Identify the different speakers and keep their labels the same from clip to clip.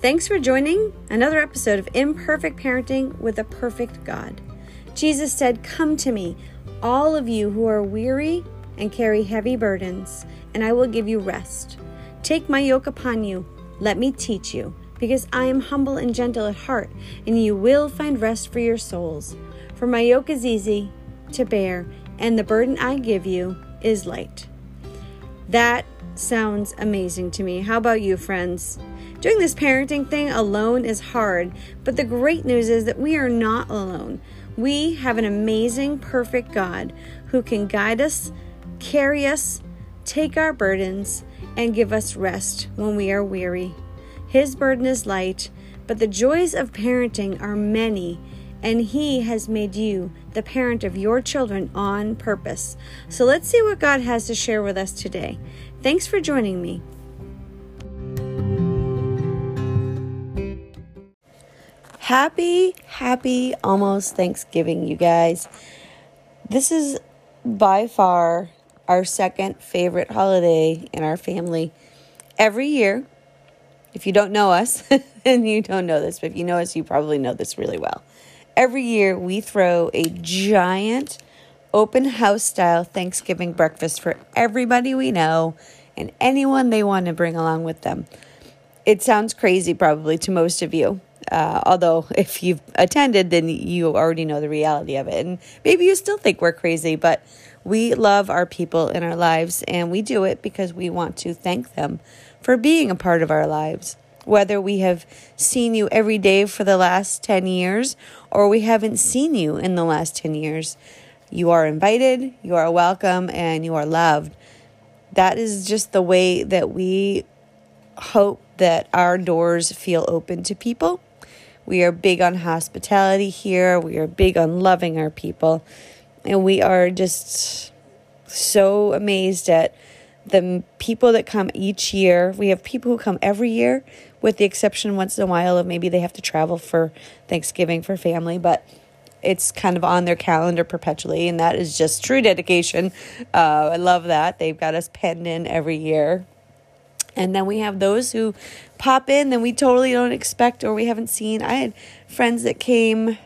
Speaker 1: Thanks for joining another episode of Imperfect Parenting with a Perfect God. Jesus said, Come to me, all of you who are weary and carry heavy burdens, and I will give you rest. Take my yoke upon you. Let me teach you, because I am humble and gentle at heart, and you will find rest for your souls. For my yoke is easy to bear, and the burden I give you is light. That sounds amazing to me. How about you, friends? Doing this parenting thing alone is hard, but the great news is that we are not alone. We have an amazing, perfect God who can guide us, carry us, take our burdens, and give us rest when we are weary. His burden is light, but the joys of parenting are many, and He has made you the parent of your children on purpose. So let's see what God has to share with us today. Thanks for joining me. Happy, happy almost Thanksgiving, you guys. This is by far our second favorite holiday in our family. Every year, if you don't know us, and you don't know this, but if you know us, you probably know this really well. Every year, we throw a giant open house style Thanksgiving breakfast for everybody we know and anyone they want to bring along with them. It sounds crazy, probably, to most of you. Uh, although, if you've attended, then you already know the reality of it. And maybe you still think we're crazy, but we love our people in our lives, and we do it because we want to thank them for being a part of our lives. Whether we have seen you every day for the last 10 years or we haven't seen you in the last 10 years, you are invited, you are welcome, and you are loved. That is just the way that we hope that our doors feel open to people. We are big on hospitality here. We are big on loving our people. And we are just so amazed at the people that come each year. We have people who come every year, with the exception once in a while of maybe they have to travel for Thanksgiving for family, but it's kind of on their calendar perpetually, and that is just true dedication. Uh, I love that. They've got us penned in every year. And then we have those who pop in that we totally don't expect or we haven't seen. I had friends that came,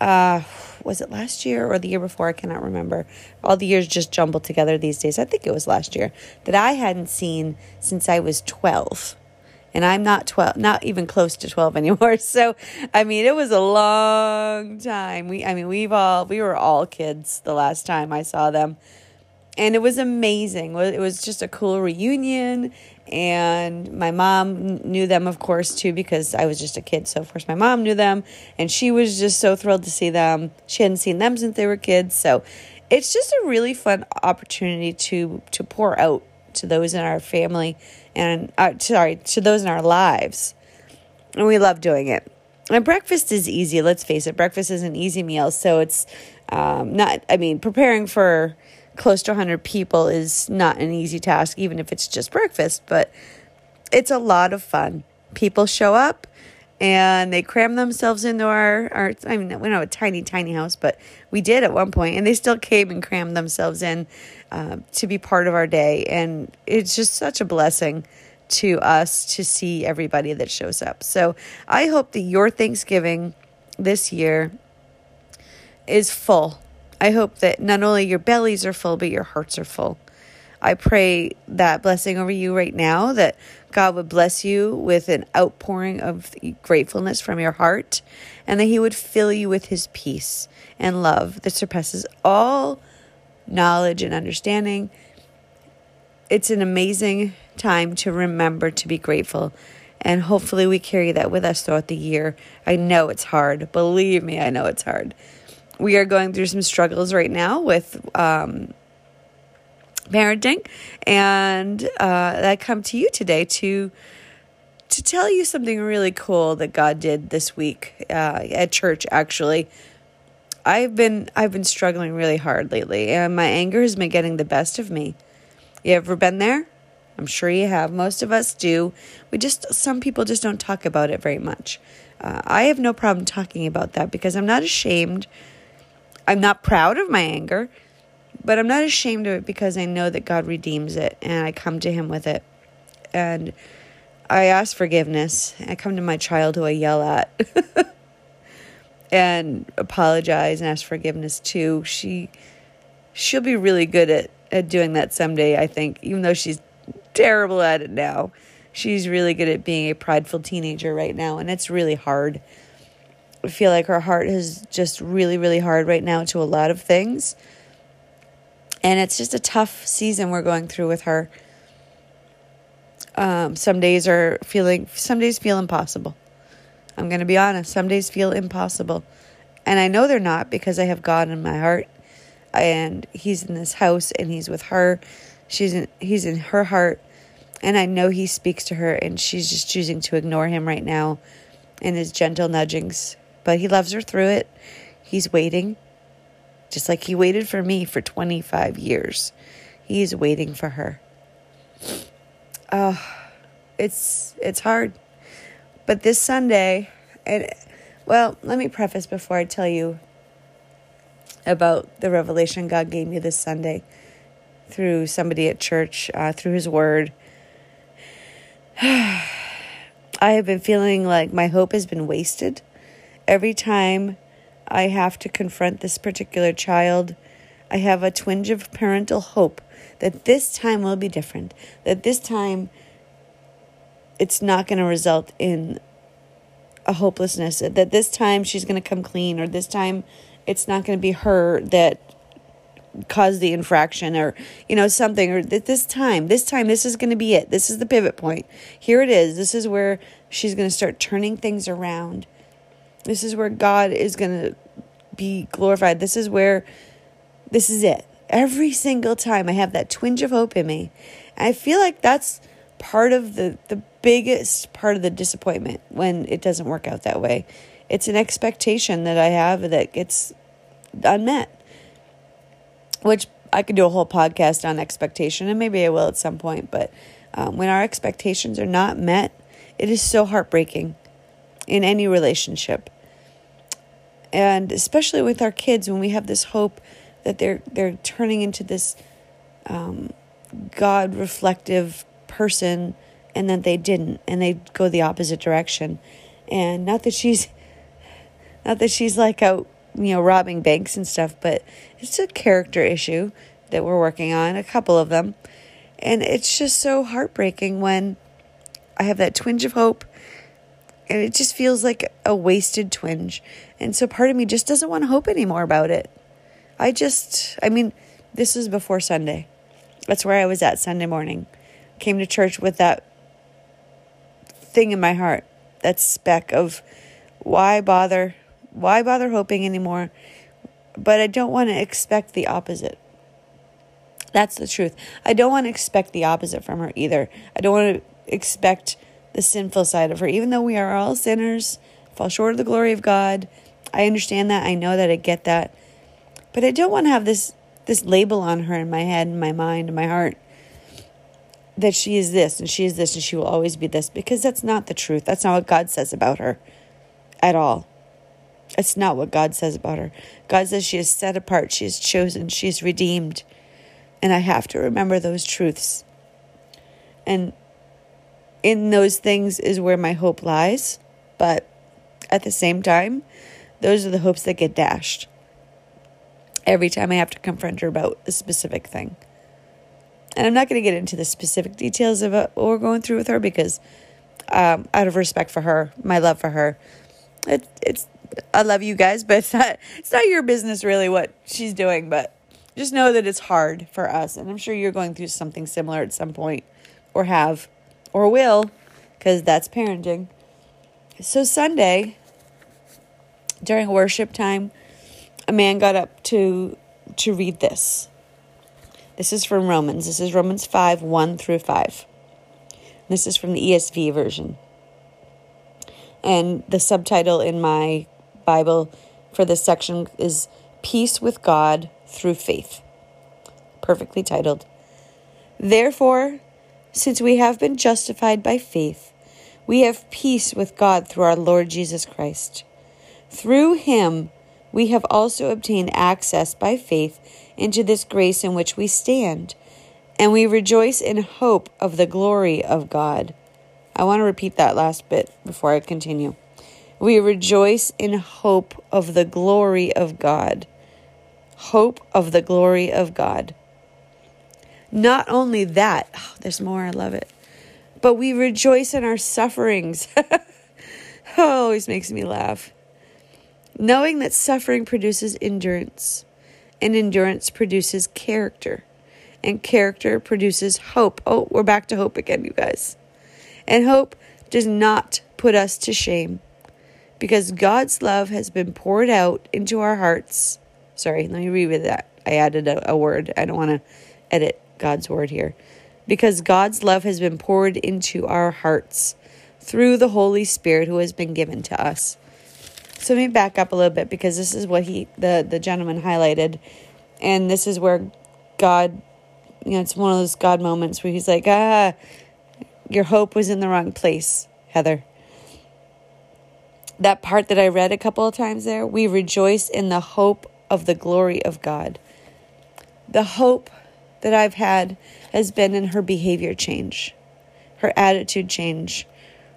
Speaker 1: uh, was it last year or the year before? I cannot remember. All the years just jumbled together these days. I think it was last year that I hadn't seen since I was 12 and I'm not 12, not even close to 12 anymore. So, I mean, it was a long time. We, I mean, we've all, we were all kids the last time I saw them. And it was amazing. It was just a cool reunion. And my mom knew them, of course, too, because I was just a kid. So, of course, my mom knew them. And she was just so thrilled to see them. She hadn't seen them since they were kids. So, it's just a really fun opportunity to to pour out to those in our family and uh, sorry to those in our lives and we love doing it and breakfast is easy let's face it breakfast is an easy meal so it's um, not i mean preparing for close to 100 people is not an easy task even if it's just breakfast but it's a lot of fun people show up and they cram themselves into our, our I mean, we don't have a tiny, tiny house, but we did at one point, and they still came and crammed themselves in uh, to be part of our day. And it's just such a blessing to us to see everybody that shows up. So I hope that your Thanksgiving this year is full. I hope that not only your bellies are full, but your hearts are full. I pray that blessing over you right now that God would bless you with an outpouring of gratefulness from your heart and that He would fill you with His peace and love that surpasses all knowledge and understanding. It's an amazing time to remember to be grateful. And hopefully, we carry that with us throughout the year. I know it's hard. Believe me, I know it's hard. We are going through some struggles right now with um, parenting, and uh, I come to you today to to tell you something really cool that God did this week uh, at church. Actually, I've been I've been struggling really hard lately, and my anger has been getting the best of me. You ever been there? I'm sure you have. Most of us do. We just some people just don't talk about it very much. Uh, I have no problem talking about that because I'm not ashamed. I'm not proud of my anger. But I'm not ashamed of it because I know that God redeems it and I come to Him with it. And I ask forgiveness. I come to my child who I yell at and apologize and ask forgiveness too. She she'll be really good at, at doing that someday, I think, even though she's terrible at it now. She's really good at being a prideful teenager right now, and it's really hard. Feel like her heart is just really, really hard right now to a lot of things. And it's just a tough season we're going through with her. Um, some days are feeling, some days feel impossible. I'm going to be honest. Some days feel impossible. And I know they're not because I have God in my heart and He's in this house and He's with her. She's in, He's in her heart. And I know He speaks to her and she's just choosing to ignore Him right now in His gentle nudgings. But He loves her through it. He's waiting, just like He waited for me for 25 years. He's waiting for her. Oh, it's it's hard. But this Sunday, and well, let me preface before I tell you about the revelation God gave me this Sunday through somebody at church, uh, through His Word. I have been feeling like my hope has been wasted. Every time I have to confront this particular child, I have a twinge of parental hope that this time will be different, that this time it's not going to result in a hopelessness, that this time she's going to come clean, or this time it's not going to be her that caused the infraction, or, you know, something, or that this time, this time, this is going to be it. This is the pivot point. Here it is. This is where she's going to start turning things around. This is where God is going to be glorified. This is where, this is it every single time I have that twinge of hope in me. I feel like that's part of the, the biggest part of the disappointment when it doesn't work out that way. It's an expectation that I have that gets unmet, which I could do a whole podcast on expectation, and maybe I will at some point. But um, when our expectations are not met, it is so heartbreaking in any relationship. And especially with our kids, when we have this hope that they're they're turning into this um, God reflective person, and then they didn't, and they go the opposite direction. And not that she's not that she's like out you know robbing banks and stuff, but it's a character issue that we're working on, a couple of them, and it's just so heartbreaking when I have that twinge of hope and it just feels like a wasted twinge. And so part of me just doesn't want to hope anymore about it. I just, I mean, this is before Sunday. That's where I was at Sunday morning. Came to church with that thing in my heart, that speck of why bother? Why bother hoping anymore? But I don't want to expect the opposite. That's the truth. I don't want to expect the opposite from her either. I don't want to expect the sinful side of her, even though we are all sinners, fall short of the glory of God. I understand that. I know that. I get that. But I don't want to have this this label on her in my head in my mind in my heart that she is this and she is this and she will always be this because that's not the truth. That's not what God says about her at all. It's not what God says about her. God says she is set apart, she is chosen, she is redeemed. And I have to remember those truths. And in those things is where my hope lies. But at the same time, those are the hopes that get dashed every time I have to confront her about a specific thing. And I'm not going to get into the specific details of what we're going through with her because, um, out of respect for her, my love for her, it, it's I love you guys, but it's not it's not your business really what she's doing. But just know that it's hard for us, and I'm sure you're going through something similar at some point, or have, or will, because that's parenting. So Sunday, during worship time, a man got up to to read this. This is from Romans. This is Romans 5 1 through 5. This is from the ESV version. And the subtitle in my Bible for this section is Peace with God Through Faith. Perfectly titled. Therefore, since we have been justified by faith, we have peace with God through our Lord Jesus Christ. Through him, we have also obtained access by faith into this grace in which we stand, and we rejoice in hope of the glory of God. I want to repeat that last bit before I continue. We rejoice in hope of the glory of God. Hope of the glory of God. Not only that, oh, there's more, I love it, but we rejoice in our sufferings. oh, always makes me laugh. Knowing that suffering produces endurance, and endurance produces character, and character produces hope. Oh, we're back to hope again, you guys. And hope does not put us to shame because God's love has been poured out into our hearts. Sorry, let me read that. I added a, a word. I don't want to edit God's word here. Because God's love has been poured into our hearts through the Holy Spirit who has been given to us. So let me back up a little bit because this is what he the, the gentleman highlighted. And this is where God you know, it's one of those God moments where he's like, ah, your hope was in the wrong place, Heather. That part that I read a couple of times there, we rejoice in the hope of the glory of God. The hope that I've had has been in her behavior change, her attitude change,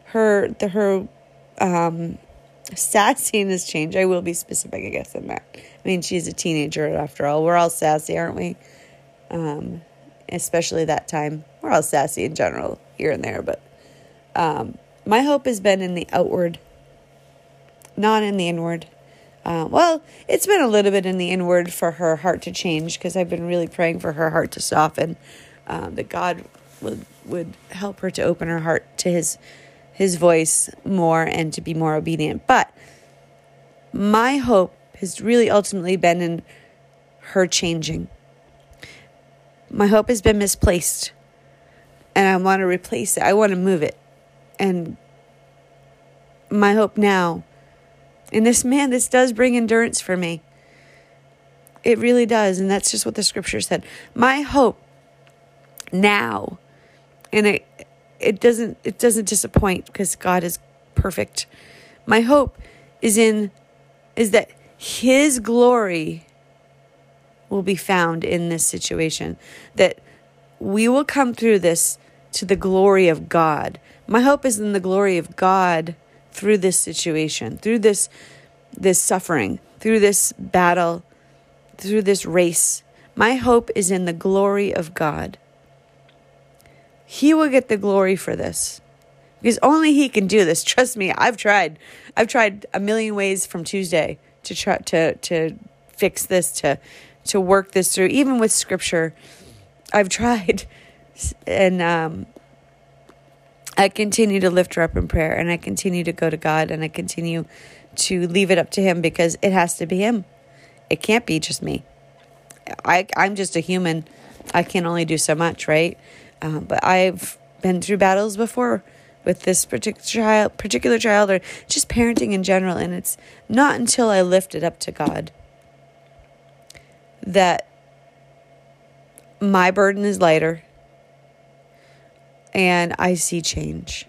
Speaker 1: her the her um, sassiness change. I will be specific, I guess, in that. I mean, she's a teenager after all. We're all sassy, aren't we? Um, especially that time. We're all sassy in general here and there, but um, my hope has been in the outward, not in the inward. Uh, well, it's been a little bit in the inward for her heart to change because I've been really praying for her heart to soften, um, that God would would help her to open her heart to His His voice more and to be more obedient. But my hope has really ultimately been in her changing. My hope has been misplaced and I want to replace it. I want to move it. And my hope now, and this man, this does bring endurance for me. It really does. And that's just what the scripture said. My hope now, and it, it doesn't it doesn't disappoint because God is perfect. My hope is in is that his glory will be found in this situation. That we will come through this to the glory of God. My hope is in the glory of God through this situation, through this this suffering, through this battle, through this race. My hope is in the glory of God. He will get the glory for this. Because only he can do this. Trust me, I've tried. I've tried a million ways from Tuesday to try to to fix this to to work this through even with scripture. I've tried and um, I continue to lift her up in prayer and I continue to go to God and I continue to leave it up to Him because it has to be Him. It can't be just me. I, I'm just a human. I can only do so much, right? Um, but I've been through battles before with this particular child, particular child, or just parenting in general, and it's not until I lift it up to God that my burden is lighter and I see change.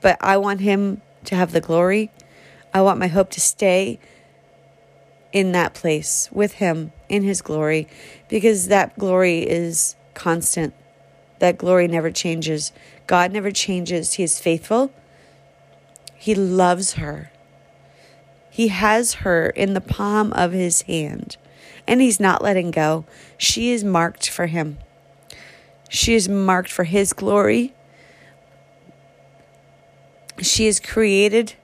Speaker 1: But I want Him to have the glory. I want my hope to stay in that place with Him in His glory because that glory is constant. That glory never changes. God never changes. He is faithful. He loves her. He has her in the palm of his hand, and he's not letting go. She is marked for him. She is marked for His glory. She is created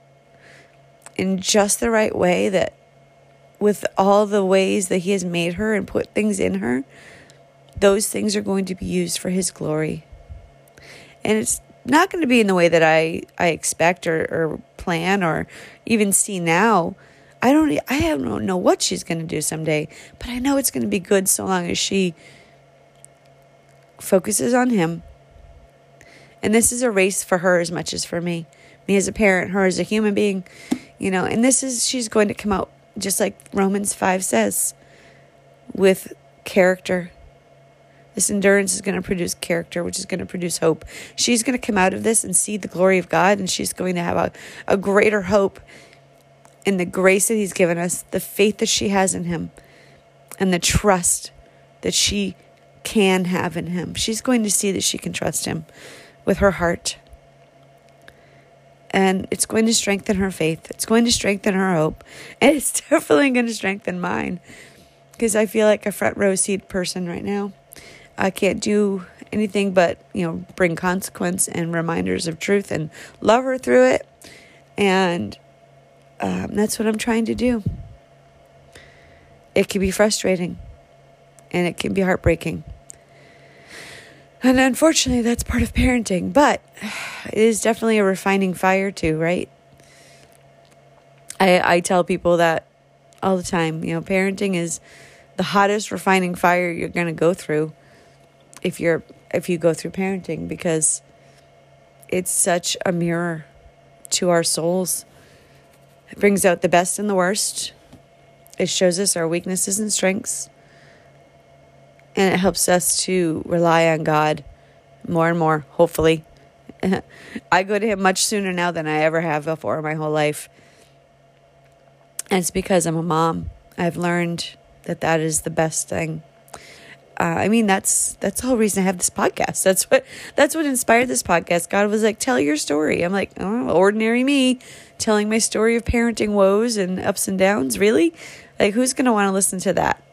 Speaker 1: in just the right way that with all the ways that He has made her and put things in her, those things are going to be used for His glory. And it's not going to be in the way that I, I expect or, or plan or even see now. I don't I don't know what she's going to do someday, but I know it's going to be good so long as she focuses on Him. And this is a race for her as much as for me. Me as a parent, her as a human being, you know, and this is, she's going to come out just like Romans 5 says, with character. This endurance is going to produce character, which is going to produce hope. She's going to come out of this and see the glory of God, and she's going to have a, a greater hope in the grace that He's given us, the faith that she has in Him, and the trust that she can have in him. She's going to see that she can trust him with her heart. And it's going to strengthen her faith. It's going to strengthen her hope. And it's definitely going to strengthen mine because I feel like a front row seat person right now. I can't do anything but, you know, bring consequence and reminders of truth and love her through it. And um, that's what I'm trying to do. It can be frustrating and it can be heartbreaking. And unfortunately, that's part of parenting, but it is definitely a refining fire, too, right? I, I tell people that all the time. You know, parenting is the hottest refining fire you're going to go through if you're if you go through parenting because it's such a mirror to our souls. It brings out the best and the worst. It shows us our weaknesses and strengths. And it helps us to rely on God more and more, hopefully. I go to Him much sooner now than I ever have before in my whole life. And it's because I'm a mom. I've learned that that is the best thing uh, I mean, that's that's the whole reason I have this podcast. That's what that's what inspired this podcast. God was like, "Tell your story." I'm like, "Oh, ordinary me, telling my story of parenting woes and ups and downs." Really, like, who's gonna want to listen to that?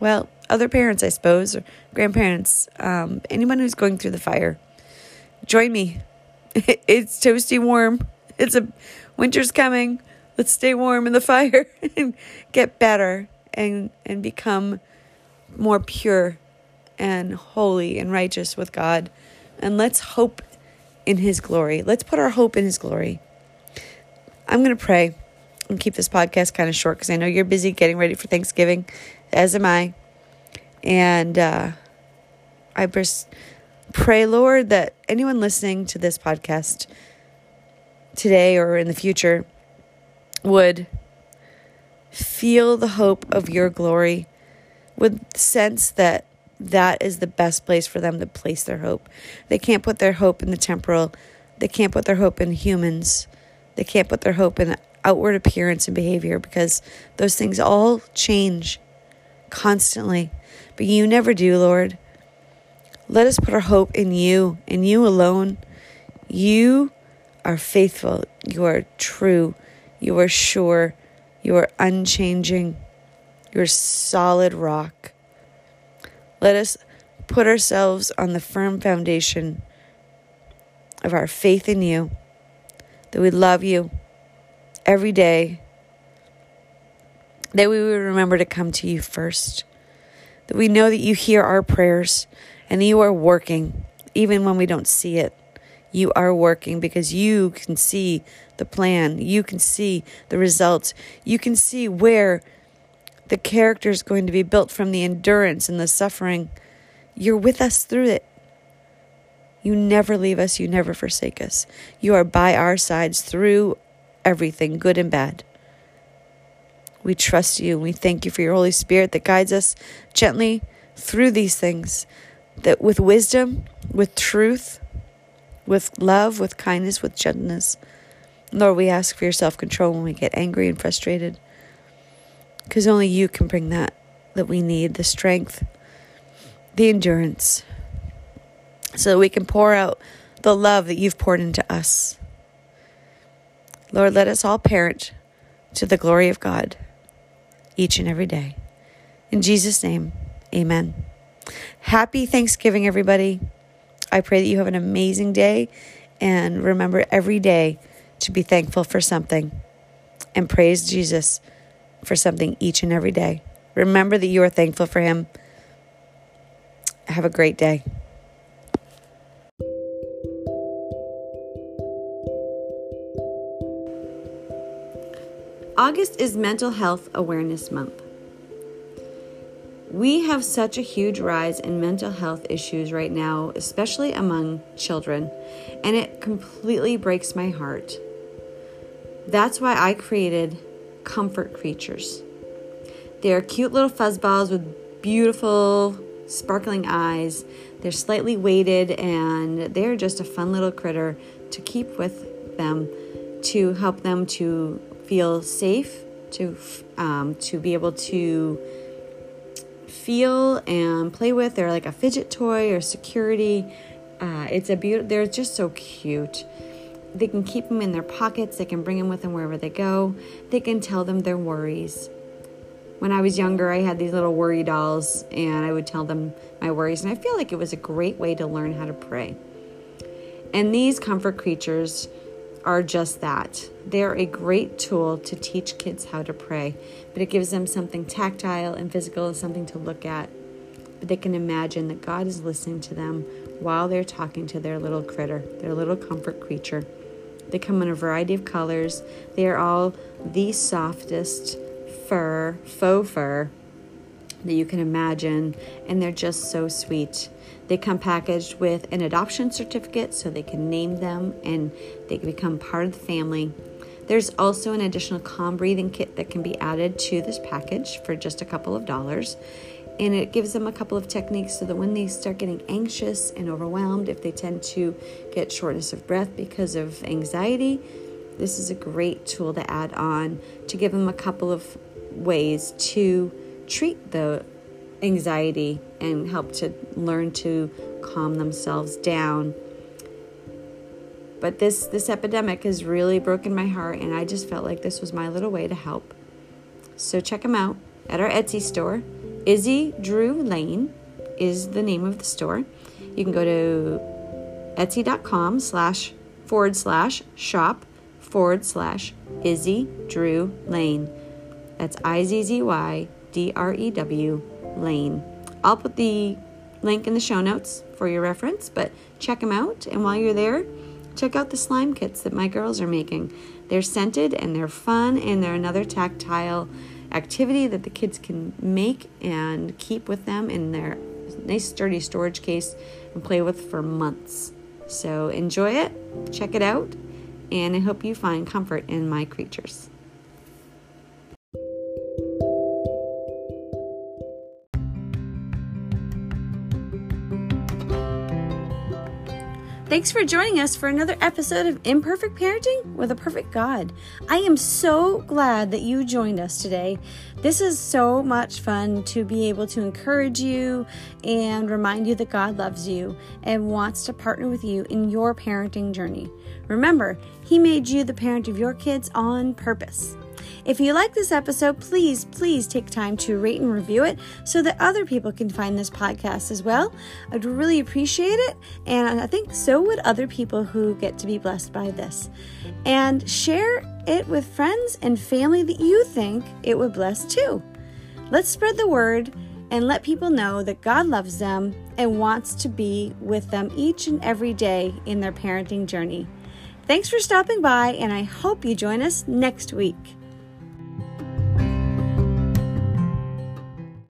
Speaker 1: Well, other parents, I suppose, or grandparents, um, anyone who's going through the fire. Join me. It's toasty warm. It's a winter's coming. Let's stay warm in the fire and get better and and become more pure and holy and righteous with God. And let's hope in His glory. Let's put our hope in His glory. I'm going to pray and keep this podcast kind of short because I know you're busy getting ready for Thanksgiving, as am I. And uh, I just pray, Lord, that anyone listening to this podcast today or in the future would feel the hope of your glory would sense that that is the best place for them to place their hope. They can't put their hope in the temporal, they can't put their hope in humans, they can't put their hope in outward appearance and behavior because those things all change constantly. But you never do, Lord. Let us put our hope in you, in you alone. You are faithful, you are true, you are sure, you are unchanging you are solid rock. Let us put ourselves on the firm foundation of our faith in you, that we love you every day, that we would remember to come to you first, that we know that you hear our prayers and you are working even when we don't see it. You are working because you can see the plan. You can see the results. You can see where the character is going to be built from the endurance and the suffering. You're with us through it. You never leave us, you never forsake us. You are by our sides through everything, good and bad. We trust you. We thank you for your Holy Spirit that guides us gently through these things, that with wisdom, with truth, with love, with kindness, with gentleness. Lord, we ask for your self control when we get angry and frustrated because only you can bring that that we need the strength, the endurance, so that we can pour out the love that you've poured into us. Lord, let us all parent to the glory of God each and every day. In Jesus' name, amen. Happy Thanksgiving, everybody. I pray that you have an amazing day and remember every day to be thankful for something and praise Jesus for something each and every day. Remember that you are thankful for Him. Have a great day. August is Mental Health Awareness Month. We have such a huge rise in mental health issues right now, especially among children, and it completely breaks my heart. That's why I created comfort creatures. They are cute little fuzzballs with beautiful, sparkling eyes. They're slightly weighted and they're just a fun little critter to keep with them to help them to feel safe, to um, to be able to feel and play with. They're like a fidget toy or security. Uh, it's a beautiful. They're just so cute. They can keep them in their pockets. They can bring them with them wherever they go. They can tell them their worries. When I was younger, I had these little worry dolls, and I would tell them my worries. And I feel like it was a great way to learn how to pray. And these comfort creatures are just that. They're a great tool to teach kids how to pray, but it gives them something tactile and physical and something to look at. But they can imagine that God is listening to them while they're talking to their little critter, their little comfort creature. They come in a variety of colors. They are all the softest fur, faux fur that you can imagine, and they're just so sweet. They come packaged with an adoption certificate so they can name them and they can become part of the family. There's also an additional calm breathing kit that can be added to this package for just a couple of dollars. And it gives them a couple of techniques so that when they start getting anxious and overwhelmed, if they tend to get shortness of breath because of anxiety, this is a great tool to add on to give them a couple of ways to treat the anxiety and help to learn to calm themselves down. But this this epidemic has really broken my heart and I just felt like this was my little way to help. So check them out at our Etsy store. Izzy Drew Lane is the name of the store. You can go to etsy.com slash forward slash shop forward slash Izzy Drew Lane. That's I Z Z Y D R E W Lane. I'll put the link in the show notes for your reference, but check them out. And while you're there, check out the slime kits that my girls are making. They're scented and they're fun, and they're another tactile activity that the kids can make and keep with them in their nice sturdy storage case and play with for months. So enjoy it, check it out, and I hope you find comfort in my creatures. Thanks for joining us for another episode of Imperfect Parenting with a Perfect God. I am so glad that you joined us today. This is so much fun to be able to encourage you and remind you that God loves you and wants to partner with you in your parenting journey. Remember, He made you the parent of your kids on purpose. If you like this episode, please, please take time to rate and review it so that other people can find this podcast as well. I'd really appreciate it. And I think so would other people who get to be blessed by this. And share it with friends and family that you think it would bless too. Let's spread the word and let people know that God loves them and wants to be with them each and every day in their parenting journey. Thanks for stopping by, and I hope you join us next week.